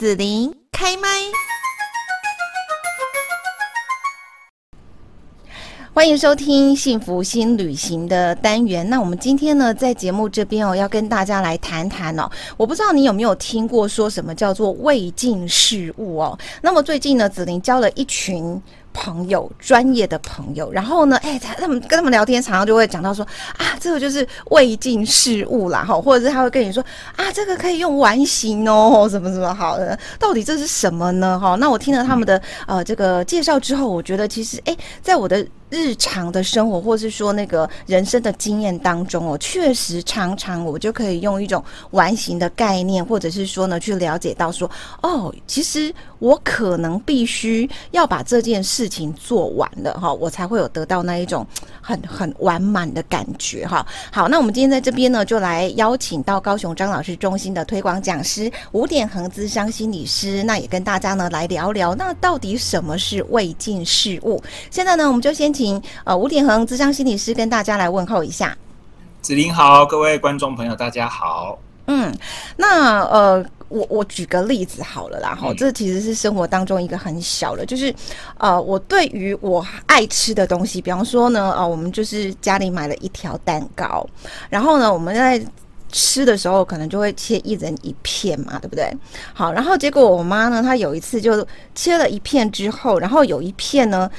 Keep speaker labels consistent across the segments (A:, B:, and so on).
A: 子琳开麦，欢迎收听幸福新旅行的单元。那我们今天呢，在节目这边哦，要跟大家来谈谈哦。我不知道你有没有听过说什么叫做未尽事物哦。那么最近呢，子琳教了一群。朋友，专业的朋友，然后呢，哎，他他们跟他们聊天，常常就会讲到说啊，这个就是未尽事务啦，哈，或者是他会跟你说啊，这个可以用完形哦，什么什么好的，到底这是什么呢？哈，那我听了他们的呃这个介绍之后，我觉得其实哎，在我的。日常的生活，或是说那个人生的经验当中哦，确实常常我就可以用一种完形的概念，或者是说呢，去了解到说，哦，其实我可能必须要把这件事情做完了哈，我才会有得到那一种 很很完满的感觉哈。好，那我们今天在这边呢，就来邀请到高雄张老师中心的推广讲师吴典衡咨商心理师，那也跟大家呢来聊聊，那到底什么是未尽事务？现在呢，我们就先。请呃吴典衡咨商心理师跟大家来问候一下。
B: 子琳好，各位观众朋友大家好。
A: 嗯，那呃我我举个例子好了啦，哈、嗯，这其实是生活当中一个很小的，就是呃我对于我爱吃的东西，比方说呢，呃我们就是家里买了一条蛋糕，然后呢我们在吃的时候可能就会切一人一片嘛，对不对？好，然后结果我妈呢，她有一次就切了一片之后，然后有一片呢。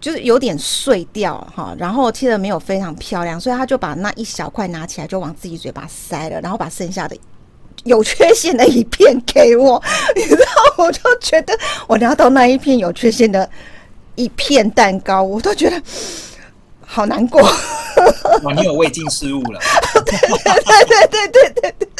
A: 就是有点碎掉哈，然后切的没有非常漂亮，所以她就把那一小块拿起来就往自己嘴巴塞了，然后把剩下的有缺陷的一片给我，你知道，我就觉得我拿到那一片有缺陷的一片蛋糕，我都觉得。好难过，
B: 哇！你有未尽失误了，
A: 对对对对对对对，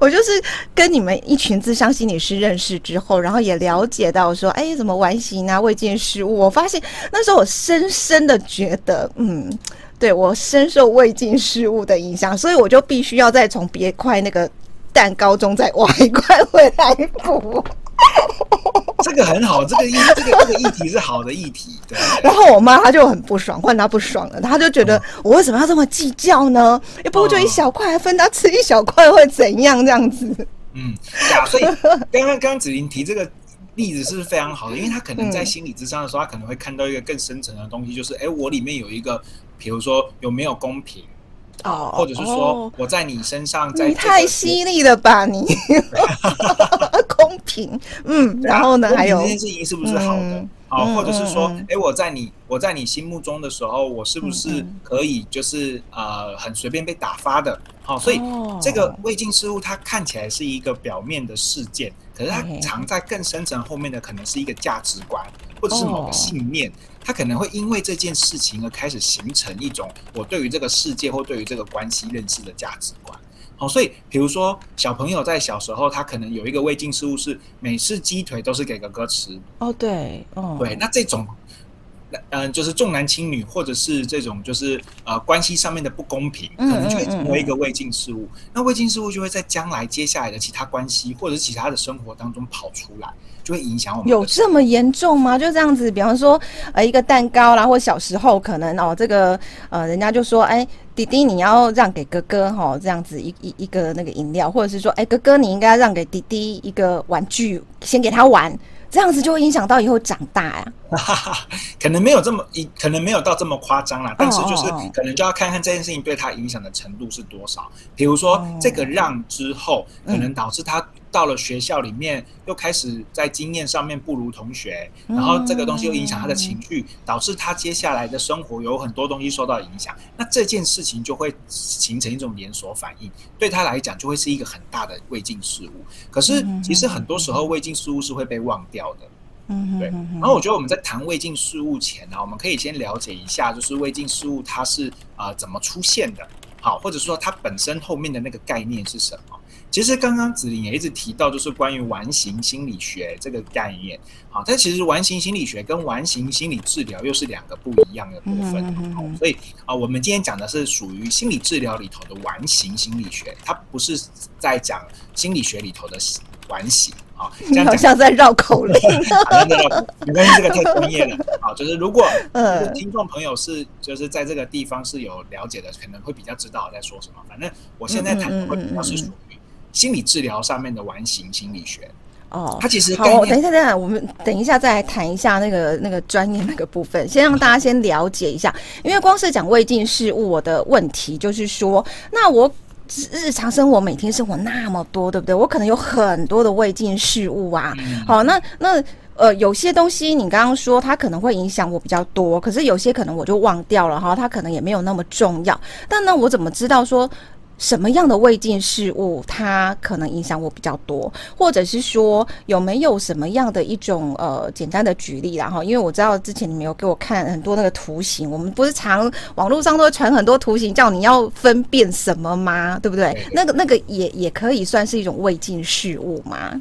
A: 我就是跟你们一群咨商心理师认识之后，然后也了解到说，哎，怎么完形啊，未尽事务。我发现那时候我深深的觉得，嗯，对，我深受未尽事务的影响，所以我就必须要再从别块那个蛋糕中再挖一块回来补。
B: 这个很好，这个议这个这个议题是好的议题。对。
A: 然后我妈她就很不爽，换她不爽了，她就觉得我为什么要这么计较呢？也不过就一小块，分她吃一小块会怎样？这样子。
B: 嗯，对啊。所以刚刚刚刚子琳提这个例子是非常好的，因为她可能在心理智商的时候，她可能会看到一个更深层的东西，就是哎，我里面有一个，比如说有没有公平。哦，或者是说我在你身上在，在、这个、你太犀利了吧你？公平，嗯，然后呢？还有这件事情是不是好的？嗯、好，或者是说，哎、嗯欸，我在你我在你心目中的时候，我是不是可以就是、嗯、呃很随便被打发的？好，所以这个未尽事物它看起来是一个表面的事件，可是它藏在更深层后面的可能是一个价值观，或者是某个信念。他可能会因为这件事情而开始形成一种我对于这个世界或对于这个关系认识的价值观。好，所以比如说小朋友在小时候，他可能有一个未尽事物是每次鸡腿都是给哥哥吃。
A: 哦，对，哦，
B: 对，那这种，嗯，就是重男轻女，或者是这种就是呃关系上面的不公平，可能就会成为一个未尽事务。那未尽事务就会在将来接下来的其他关系或者是其他的生活当中跑出来。就会影响我们。
A: 有这么严重吗？就这样子，比方说，呃，一个蛋糕啦，或小时候可能哦，这个呃，人家就说，哎，弟弟你要让给哥哥哈，这样子一一一个那个饮料，或者是说，哎，哥哥你应该要让给弟弟一个玩具，先给他玩，这样子就会影响到以后长大呀。
B: 可能没有这么一，可能没有到这么夸张啦，但是就是可能就要看看这件事情对他影响的程度是多少。比如说，这个让之后，可能导致他。到了学校里面，又开始在经验上面不如同学，然后这个东西又影响他的情绪，导致他接下来的生活有很多东西受到影响。那这件事情就会形成一种连锁反应，对他来讲就会是一个很大的未尽事务。可是其实很多时候未尽事务是会被忘掉的，嗯，对。然后我觉得我们在谈未尽事务前呢，我们可以先了解一下，就是未尽事务它是啊、呃、怎么出现的，好，或者说它本身后面的那个概念是什么。其实刚刚子琳也一直提到，就是关于完形心理学这个概念。好，但其实完形心理学跟完形心理治疗又是两个不一样的部分。所以啊，我们今天讲的是属于心理治疗里头的完形心理学，它不是在讲心理学里头的完形。好，这样
A: 好像在绕口令。
B: 没关系，这个太专业了。好，就是如果 听众朋友是就是在这个地方是有了解的，可能会比较知道我在说什么。反正我现在谈的会比较是属于。心理治疗上面的完形心理学
A: 哦，
B: 它其实
A: 好，等一下，等一下，我们等一下再来谈一下那个那个专业那个部分，先让大家先了解一下，因为光是讲未尽事物，我的问题就是说，那我日常生活每天生活那么多，对不对？我可能有很多的未尽事物啊。嗯、好，那那呃，有些东西你刚刚说它可能会影响我比较多，可是有些可能我就忘掉了哈，它可能也没有那么重要。但呢我怎么知道说？什么样的未尽事物，它可能影响我比较多，或者是说有没有什么样的一种呃简单的举例然后？因为我知道之前你们有给我看很多那个图形，我们不是常网络上都会传很多图形，叫你要分辨什么吗？对不对？对那个那个也也可以算是一种未尽事物吗？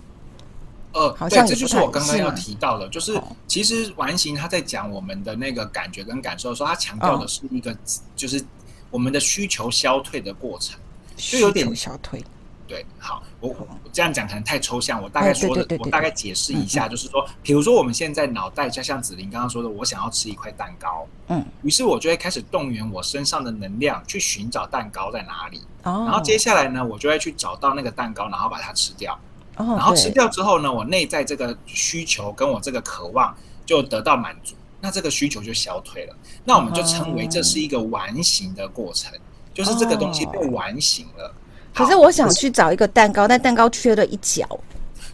B: 呃，好像对，这就是我刚刚要提到的，就是其实完形他在讲我们的那个感觉跟感受的时候，他强调的是一个、哦、就是我们的需求消退的过程。就有点小腿，对，好，我我这样讲可能太抽象，我大概说的，我大概解释一下，就是说，比如说我们现在脑袋就像子林刚刚说的，我想要吃一块蛋糕，嗯，于是我就会开始动员我身上的能量去寻找蛋糕在哪里，哦，然后接下来呢，我就会去找到那个蛋糕，然后把它吃掉，哦，然后吃掉之后呢，我内在这个需求跟我这个渴望就得到满足，那这个需求就消退了，那我们就称为这是一个完形的过程。就是这个东西被完形了，哦、
A: 可是我想去找一个蛋糕，但蛋糕缺了一角。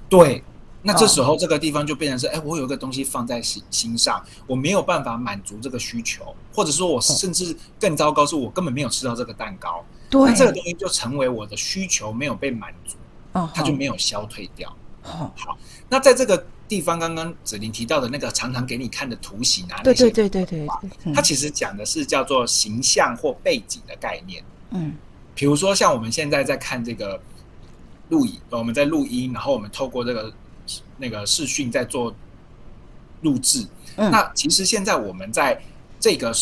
B: 对，那这时候这个地方就变成是，哎、哦，我有一个东西放在心心上，我没有办法满足这个需求，或者说我甚至更糟糕，是我根本没有吃到这个蛋糕。对，那这个东西就成为我的需求没有被满足，哦，它就没有消退掉。哦，好，那在这个地方，刚刚子琳提到的那个常常给你看的图形啊，
A: 对对对对对，
B: 嗯、它其实讲的是叫做形象或背景的概念。嗯，比如说像我们现在在看这个录影，我们在录音，然后我们透过这个那个视讯在做录制。嗯，那其实现在我们在这个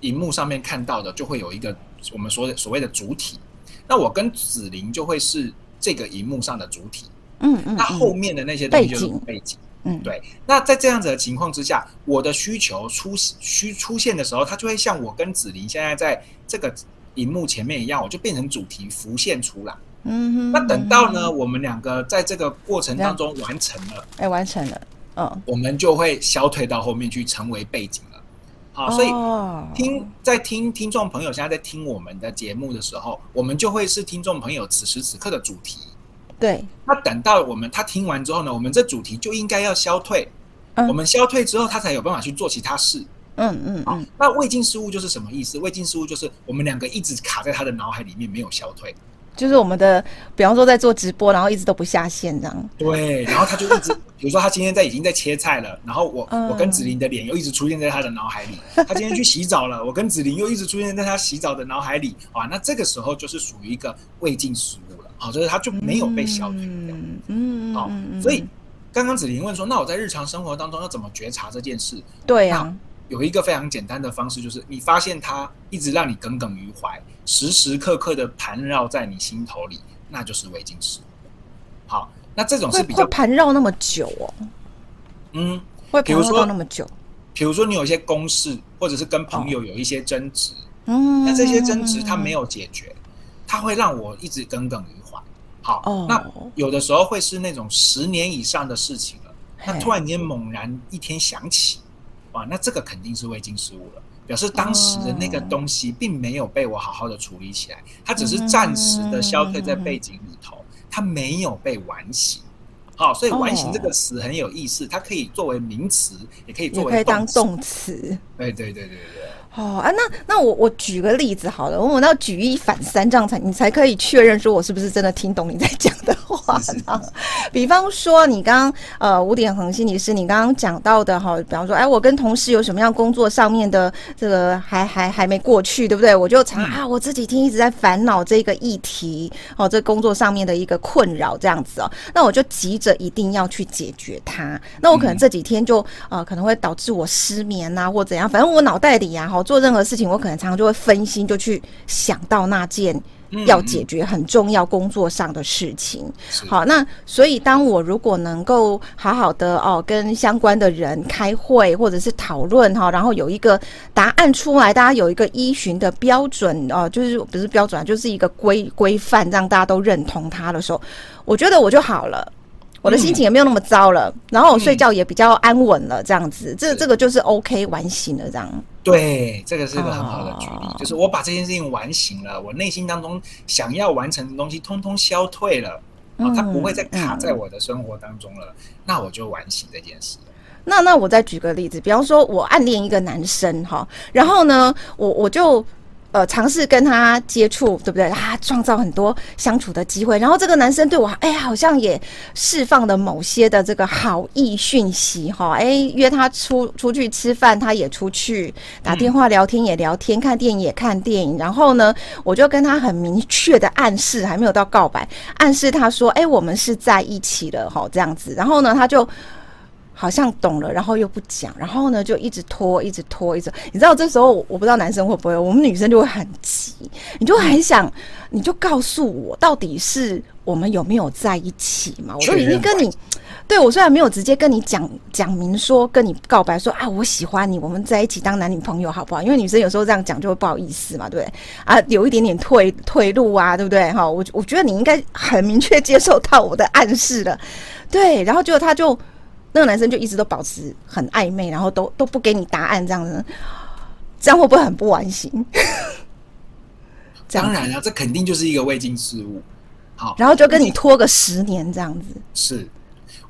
B: 荧幕上面看到的，就会有一个我们所所谓的主体。那我跟子琳就会是这个荧幕上的主体。嗯嗯，那后面的那些东西就是背景。嗯，对。那在这样子的情况之下，我的需求出需出现的时候，它就会像我跟子琳现在在这个。荧幕前面一样，我就变成主题浮现出来。嗯哼。那等到呢，我们两个在这个过程当中完成了，
A: 哎，完成了。嗯，
B: 我们就会消退到后面去，成为背景了。好，所以听在听听众朋友现在在听我们的节目的时候，我们就会是听众朋友此时此刻的主题。
A: 对。
B: 那等到我们他听完之后呢，我们这主题就应该要消退。我们消退之后，他才有办法去做其他事。嗯嗯，嗯，那未尽事物就是什么意思？未尽事物就是我们两个一直卡在他的脑海里面，没有消退。
A: 就是我们的，比方说在做直播，然后一直都不下线这样。
B: 对，然后他就一直，比如说他今天在已经在切菜了，然后我、嗯、我跟子琳的脸又一直出现在他的脑海里。他今天去洗澡了，我跟子琳又一直出现在他洗澡的脑海里。啊，那这个时候就是属于一个未尽事物了。好，就是他就没有被消退掉。嗯，好，所以刚刚子琳问说，那我在日常生活当中要怎么觉察这件事？
A: 对呀、啊。
B: 有一个非常简单的方式，就是你发现它一直让你耿耿于怀，时时刻刻的盘绕在你心头里，那就是未尽事。好，那这种是比
A: 较盘绕那么久哦。
B: 嗯，
A: 会盘绕那么久。
B: 比如说你有一些公事，或者是跟朋友有一些争执，嗯，那这些争执它没有解决，它会让我一直耿耿于怀。好，哦，那有的时候会是那种十年以上的事情了，那突然间猛然一天想起。哇，那这个肯定是未经事物了，表示当时的那个东西并没有被我好好的处理起来，它只是暂时的消退在背景里头，它没有被完形。好，所以完形这个词很有意思，它可以作为名词，也可以作为
A: 可以当动词。
B: 对对对对对。
A: 哦啊，那那我我举个例子好了，我们要举一反三，这样才你才可以确认说我是不是真的听懂你在讲的话呢？比方说，你刚刚呃五点恒心理师，你刚刚讲到的哈，比方说，哎，我跟同事有什么样工作上面的这个还还还没过去，对不对？我就常啊，我这几天一直在烦恼这个议题哦，这工作上面的一个困扰这样子哦，那我就急着一定要去解决它。那我可能这几天就呃可能会导致我失眠啊，或怎样，反正我脑袋里呀哈。做任何事情，我可能常常就会分心，就去想到那件要解决很重要工作上的事情。嗯、好，那所以当我如果能够好好的哦，跟相关的人开会或者是讨论哈，然后有一个答案出来，大家有一个依循的标准哦，就是不是标准，就是一个规规范，让大家都认同它的时候，我觉得我就好了。我的心情也没有那么糟了，嗯、然后我睡觉也比较安稳了，这样子，嗯、这这个就是 OK 完形了，这样。
B: 对，这个是一个很好的举例，哦、就是我把这件事情完形了，我内心当中想要完成的东西通通消退了，嗯、它不会再卡在我的生活当中了，嗯、那我就完形这件事。
A: 那那我再举个例子，比方说我暗恋一个男生哈，然后呢，我我就。呃，尝试跟他接触，对不对？他创造很多相处的机会，然后这个男生对我，哎，好像也释放了某些的这个好意讯息，哈，哎，约他出出去吃饭，他也出去，打电话聊天也聊天，看电影也看电影，然后呢，我就跟他很明确的暗示，还没有到告白，暗示他说，哎，我们是在一起了，哈，这样子，然后呢，他就。好像懂了，然后又不讲，然后呢就一直拖，一直拖，一直。你知道这时候我不知道男生会不会，我们女生就会很急，你就很想，你就告诉我到底是我们有没有在一起嘛？我都已经跟你，对，我虽然没有直接跟你讲讲明说跟你告白说啊我喜欢你，我们在一起当男女朋友好不好？因为女生有时候这样讲就会不好意思嘛，对不对？啊，有一点点退退路啊，对不对？哈，我我觉得你应该很明确接受到我的暗示了，对，然后结果他就。那个男生就一直都保持很暧昧，然后都都不给你答案，这样子，这样会不会很不完形？
B: 当然了、啊，这肯定就是一个未尽事物。好，
A: 然后就跟你拖个十年这样子。
B: 是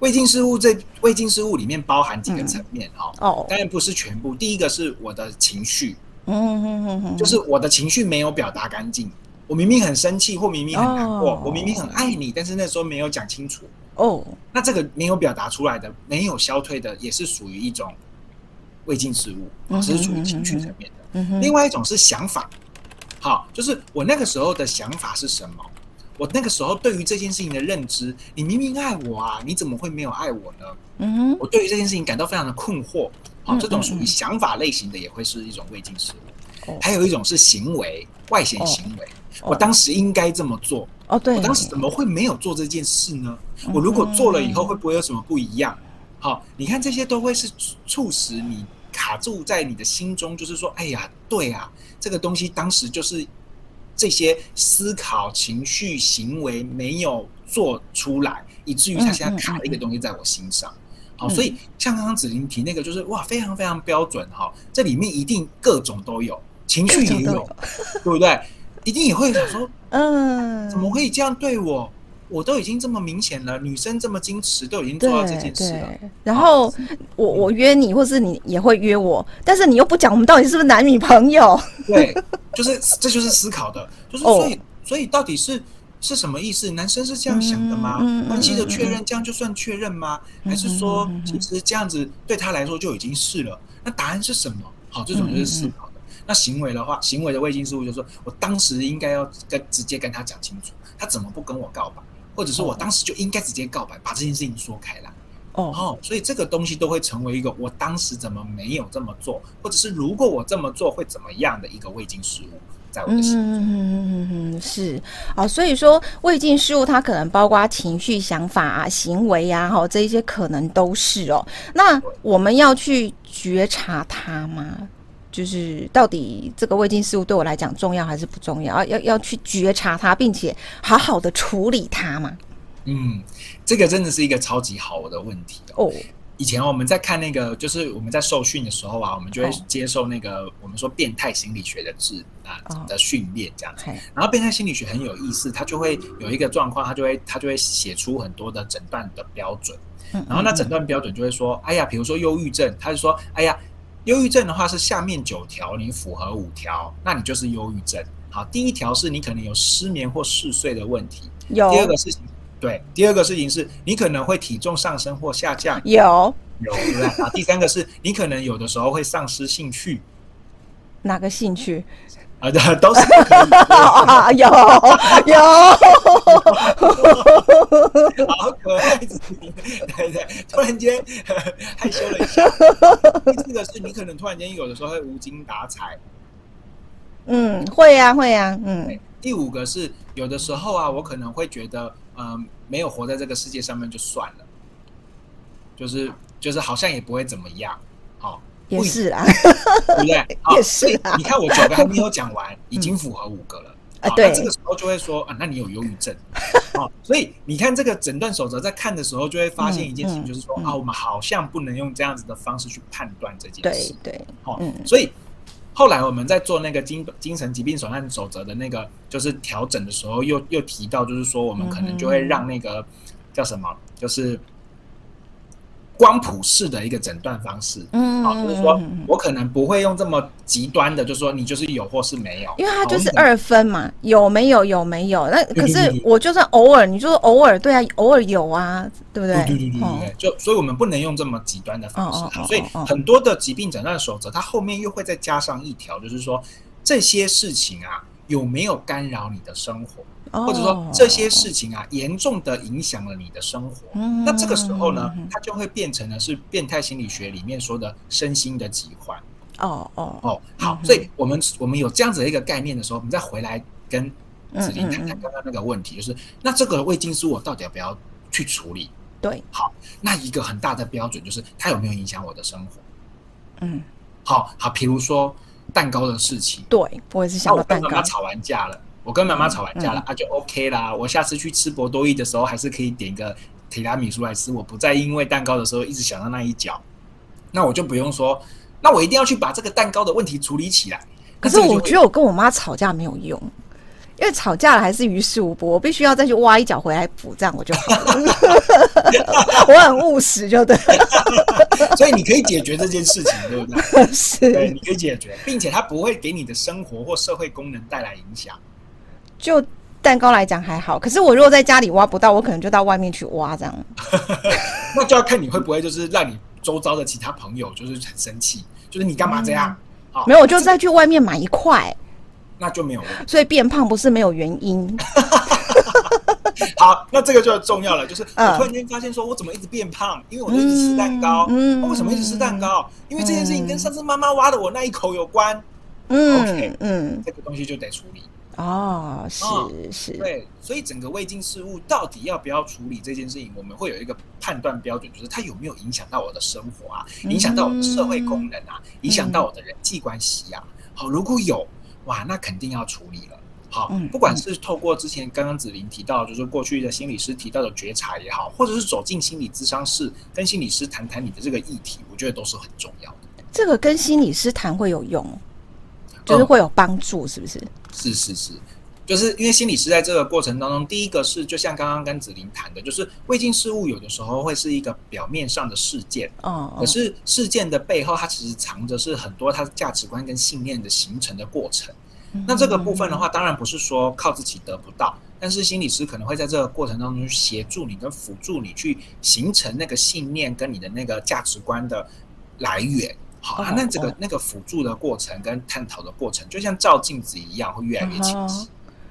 B: 未尽事物，这未尽事物里面包含几个层面哈。嗯、哦，当然不是全部。第一个是我的情绪，嗯哼哼哼，就是我的情绪没有表达干净。我明明很生气，或明明很难过，哦、我明明很爱你，但是那时候没有讲清楚。哦，那这个没有表达出来的，没有消退的，也是属于一种未尽事物，啊，是属于情绪层面的。嗯哼。另外一种是想法，好，就是我那个时候的想法是什么？我那个时候对于这件事情的认知，你明明爱我啊，你怎么会没有爱我呢？嗯哼。我对于这件事情感到非常的困惑。好，这种属于想法类型的，也会是一种未尽事物。还有一种是行为，外显行为。我当时应该这么做。哦，对，我当时怎么会没有做这件事呢？我如果做了以后，会不会有什么不一样？好，你看这些都会是促使你卡住在你的心中，就是说，哎呀，对啊，这个东西当时就是这些思考、情绪、行为没有做出来，以至于他现在卡了一个东西在我心上。好，所以像刚刚子玲提那个，就是哇，非常非常标准哈，这里面一定各种都有，情绪也有，对不对？一定也会想说，嗯，怎么可以这样对我？我都已经这么明显了，女生这么矜持，都已经做到这件事了。
A: 然后我我约你，或是你也会约我，但是你又不讲，我们到底是不是男女朋友？
B: 对，就是这就是思考的，就是所以所以到底是是什么意思？男生是这样想的吗？关系的确认这样就算确认吗？还是说其实这样子对他来说就已经是了？那答案是什么？好，这种就是思考的。那行为的话，行为的未经事物就是说，我当时应该要跟直接跟他讲清楚，他怎么不跟我告白，或者说我当时就应该直接告白，把这件事情说开来。哦，哦，所以这个东西都会成为一个我当时怎么没有这么做，或者是如果我这么做会怎么样的一个未尽事物，在我的心中。嗯嗯
A: 嗯，是啊，所以说未尽事物它可能包括情绪、想法啊、行为啊，哈，这一些可能都是哦。那我们要去觉察它吗？就是到底这个未尽事物对我来讲重要还是不重要？要要去觉察它，并且好好的处理它嘛？
B: 嗯，这个真的是一个超级好的问题哦。Oh. 以前我们在看那个，就是我们在受训的时候啊，我们就会接受那个、oh. 我们说变态心理学的治啊的训练这样子。Oh. 然后变态心理学很有意思，它就会有一个状况，它就会它就会写出很多的诊断的标准。然后那诊断标准就会说，哎呀，比如说忧郁症，他就说，哎呀。忧郁症的话是下面九条，你符合五条，那你就是忧郁症。好，第一条是你可能有失眠或嗜睡的问题。有。第二个事情，对，第二个事情是你可能会体重上升或下降。
A: 有。
B: 有，对不对？啊，第三个是你可能有的时候会丧失兴趣。
A: 哪个兴趣？
B: 啊，对，都是
A: 啊，有有，
B: 好可爱，对对，突然间害羞了一下。第四个是你可能突然间有的时候会无精打采，
A: 嗯，会呀会呀，嗯。
B: 第五个是有的时候啊，我可能会觉得，嗯，没有活在这个世界上面就算了，就是就是好像也不会怎么样，好。
A: 也是啊，
B: 对不对？
A: 也是啊。
B: 你看我九个还没有讲完，已经符合五个了。啊，对，这个时候就会说啊，那你有忧郁症。哦，所以你看这个诊断守则，在看的时候就会发现一件事情，就是说、嗯嗯、啊，我们好像不能用这样子的方式去判断这件事。
A: 对对，
B: 好、哦，所以后来我们在做那个精精神疾病诊断守则的那个就是调整的时候，又又提到，就是说我们可能就会让那个、嗯、叫什么，就是。光谱式的一个诊断方式，嗯，好，就是说我可能不会用这么极端的，就是说你就是有或是没有，
A: 因为它就是二分嘛，有没有有没有，那可是我就算偶尔，你就说偶尔，对啊，偶尔有啊，对不对？
B: 对对对对对，就所以我们不能用这么极端的方式，所以很多的疾病诊断守则，它后面又会再加上一条，就是说这些事情啊有没有干扰你的生活。或者说这些事情啊，严重的影响了你的生活。那这个时候呢，它就会变成了是变态心理学里面说的身心的疾患。哦哦哦，好，所以我们我们有这样子的一个概念的时候，我们再回来跟子琳谈谈刚刚那个问题，就是那这个未经书我到底要不要去处理？
A: 对，
B: 好，那一个很大的标准就是它有没有影响我的生活？
A: 嗯，
B: 好好，比如说蛋糕的事情，
A: 对我也是想到蛋糕，
B: 吵完架了。我跟妈妈吵完架了，啊，就 OK 啦。我下次去吃博多意的时候，还是可以点个提拉米苏来吃。我不再因为蛋糕的时候一直想到那一角，那我就不用说，那我一定要去把这个蛋糕的问题处理起来。
A: 可是我觉得我跟我妈吵架没有用，因为吵架了还是于事无补，我必须要再去挖一脚回来补，这样我就好了。我很务实，就对。
B: 所以你可以解决这件事情，对不对？
A: 是，
B: 对，你可以解决，并且它不会给你的生活或社会功能带来影响。
A: 就蛋糕来讲还好，可是我如果在家里挖不到，我可能就到外面去挖这样。
B: 那就要看你会不会就是让你周遭的其他朋友就是很生气，就是你干嘛这样？
A: 没有，我就再去外面买一块，
B: 那就没有了。
A: 所以变胖不是没有原因。
B: 好，那这个就重要了，就是我突然间发现说，我怎么一直变胖？因为我一直吃蛋糕。嗯，为什么一直吃蛋糕？因为这件事情跟上次妈妈挖的我那一口有关。
A: 嗯，OK，嗯，
B: 这个东西就得处理。
A: 哦，是、哦、是，
B: 对，所以整个未经事物到底要不要处理这件事情，我们会有一个判断标准，就是它有没有影响到我的生活啊，影响到我的社会功能啊，嗯、影响到我的人际关系啊。好，如果有，哇，那肯定要处理了。好，不管是透过之前刚刚子琳提到，就是过去的心理师提到的觉察也好，或者是走进心理咨商室跟心理师谈谈你的这个议题，我觉得都是很重要的。
A: 这个跟心理师谈会有用？就是会有帮助，是不是？
B: 是是是，就是因为心理师在这个过程当中，第一个是就像刚刚跟子琳谈的，就是未尽事物有的时候会是一个表面上的事件，哦，可是事件的背后，它其实藏着是很多它的价值观跟信念的形成的过程。那这个部分的话，当然不是说靠自己得不到，但是心理师可能会在这个过程当中协助你跟辅助你去形成那个信念跟你的那个价值观的来源。好啊，那这个那个辅助的过程跟探讨的过程，就像照镜子一样，会越来越清晰。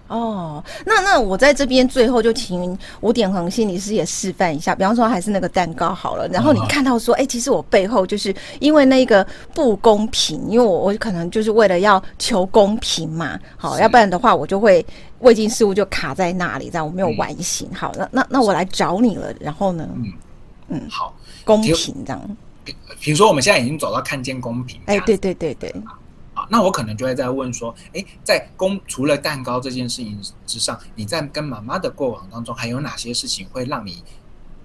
A: 哦，那那我在这边最后就请五点恒心理师也示范一下，比方说还是那个蛋糕好了，然后你看到说，哎，其实我背后就是因为那个不公平，因为我我可能就是为了要求公平嘛，好，要不然的话我就会未尽事物就卡在那里，这样我没有完形。好，那那那我来找你了，然后呢？嗯
B: 嗯，好，
A: 公平这样。
B: 比如说，我们现在已经走到看见公平，
A: 哎，对对对对，
B: 啊，那我可能就会在问说，哎，在公除了蛋糕这件事情之上，你在跟妈妈的过往当中，还有哪些事情会让你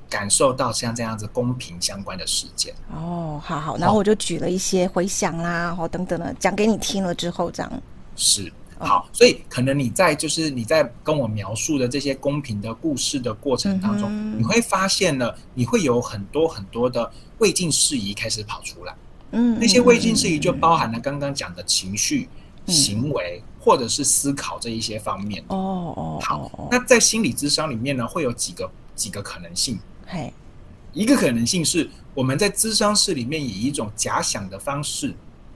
B: 感受到像这样子公平相关的事件？
A: 哦，好好，然后我就举了一些回想啦，或等等的讲给你听了之后，这样
B: 是。好，所以可能你在就是你在跟我描述的这些公平的故事的过程当中，嗯、你会发现呢，你会有很多很多的未尽事宜开始跑出来。嗯，那些未尽事宜就包含了刚刚讲的情绪、嗯、行为或者是思考这一些方面。
A: 哦哦，
B: 好，那在心理咨商里面呢，会有几个几个可能性。
A: 嘿，
B: 一个可能性是我们在咨商室里面以一种假想的方式。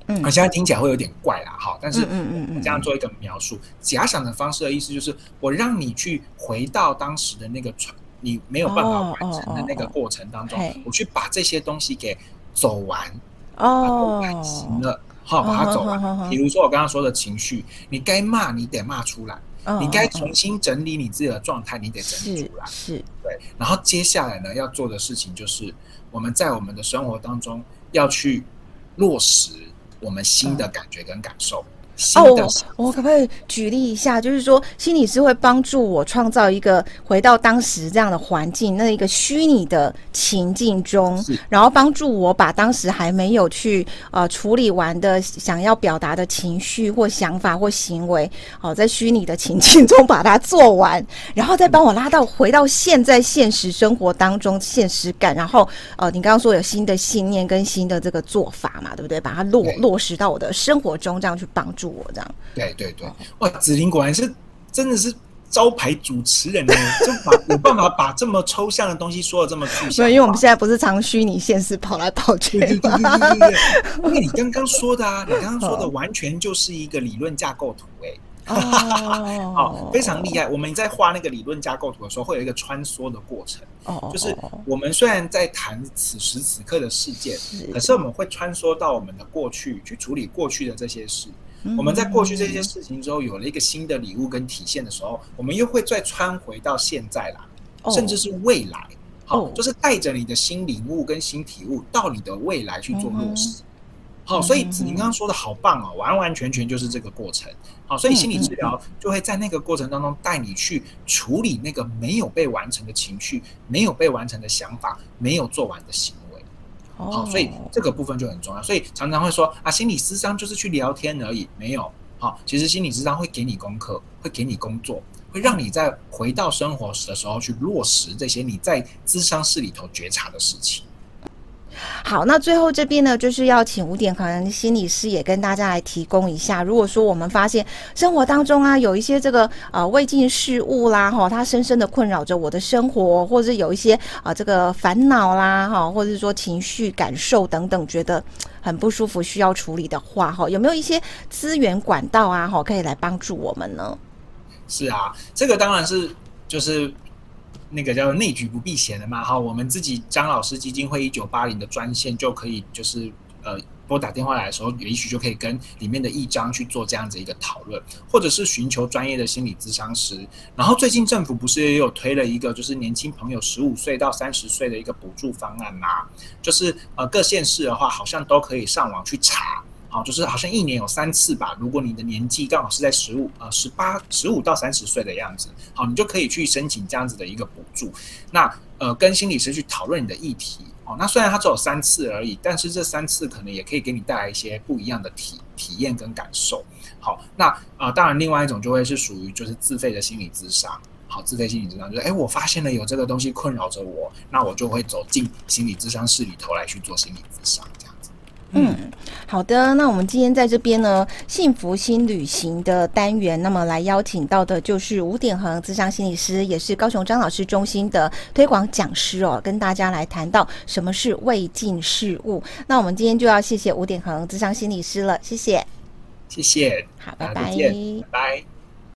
A: 嗯，
B: 现在听起来会有点怪啦，哈，但是我这样做一个描述，假想的方式的意思就是，我让你去回到当时的那个传，你没有办法完成的那个过程当中，我去把这些东西给走完，哦，完成了，好，把它走完。比如说我刚刚说的情绪，你该骂你得骂出来，你该重新整理你自己的状态，你得整理出来，
A: 是，
B: 对。然后接下来呢，要做的事情就是，我们在我们的生活当中要去落实。我们新的感觉跟感受，
A: 哦，我可不可以举例一下？就是说，心理师会帮助我创造一个回到当时这样的环境，那一个虚拟的情境中，然后帮助我把当时还没有去呃处理完的想要表达的情绪或想法或行为，好、呃，在虚拟的情境中把它做完，然后再帮我拉到回到现在现实生活当中现实感，然后呃，你刚刚说有新的信念跟新的这个做法嘛，对不对？把它落落实到我的生活中，这样去帮助。我这样，
B: 对对对，哇，子玲果然是真的是招牌主持人呢，就把有办法把这么抽象的东西说的这么具象。
A: 对，因为我们现在不是常虚拟现实跑来跑去，
B: 对对对对对对，对。因为 你刚刚说的啊，你刚刚说的完全就是一个理论架构图，哎。哦，非常厉害！我们在画那个理论架构图的时候，会有一个穿梭的过程。哦，就是我们虽然在谈此时此刻的事件，可是我们会穿梭到我们的过去去处理过去的这些事。我们在过去这些事情之后，有了一个新的礼物跟体现的时候，我们又会再穿回到现在来，甚至是未来。好，就是带着你的新领悟跟新体悟到你的未来去做落实。好，所以子宁刚刚说的好棒哦，完完全全就是这个过程。好，所以心理治疗 就会在那个过程当中带你去处理那个没有被完成的情绪、没有被完成的想法、没有做完的行为。好，所以这个部分就很重要。所以常常会说啊，心理咨商就是去聊天而已，没有。好，其实心理咨商会给你功课，会给你工作，会让你在回到生活的时候去落实这些你在咨商室里头觉察的事情。
A: 好，那最后这边呢，就是要请五点可能心理师也跟大家来提供一下。如果说我们发现生活当中啊，有一些这个呃未尽事务啦，哈，它深深的困扰着我的生活，或者有一些啊、这个烦恼啦，哈，或者是说情绪感受等等，觉得很不舒服，需要处理的话，哈，有没有一些资源管道啊，哈，可以来帮助我们呢？
B: 是啊，这个当然是就是。那个叫内举不避险的嘛，哈，我们自己张老师基金会一九八零的专线就可以，就是呃拨打电话来的时候，也许就可以跟里面的一张去做这样子一个讨论，或者是寻求专业的心理咨商师。然后最近政府不是也有推了一个，就是年轻朋友十五岁到三十岁的一个补助方案嘛，就是呃各县市的话，好像都可以上网去查。好，就是好像一年有三次吧。如果你的年纪刚好是在十五呃十八十五到三十岁的样子，好，你就可以去申请这样子的一个补助。那呃，跟心理师去讨论你的议题。哦，那虽然它只有三次而已，但是这三次可能也可以给你带来一些不一样的体体验跟感受。好，那呃，当然另外一种就会是属于就是自费的心理咨商。好，自费心理咨商就是，哎，我发现了有这个东西困扰着我，那我就会走进心理咨商室里头来去做心理咨商。
A: 嗯，好的。那我们今天在这边呢，幸福新旅行的单元，那么来邀请到的就是吴典恒，智商心理师，也是高雄张老师中心的推广讲师哦，跟大家来谈到什么是未尽事务。那我们今天就要谢谢吴典恒，智商心理师了，谢谢，
B: 谢谢，
A: 好，拜拜，
B: 拜拜。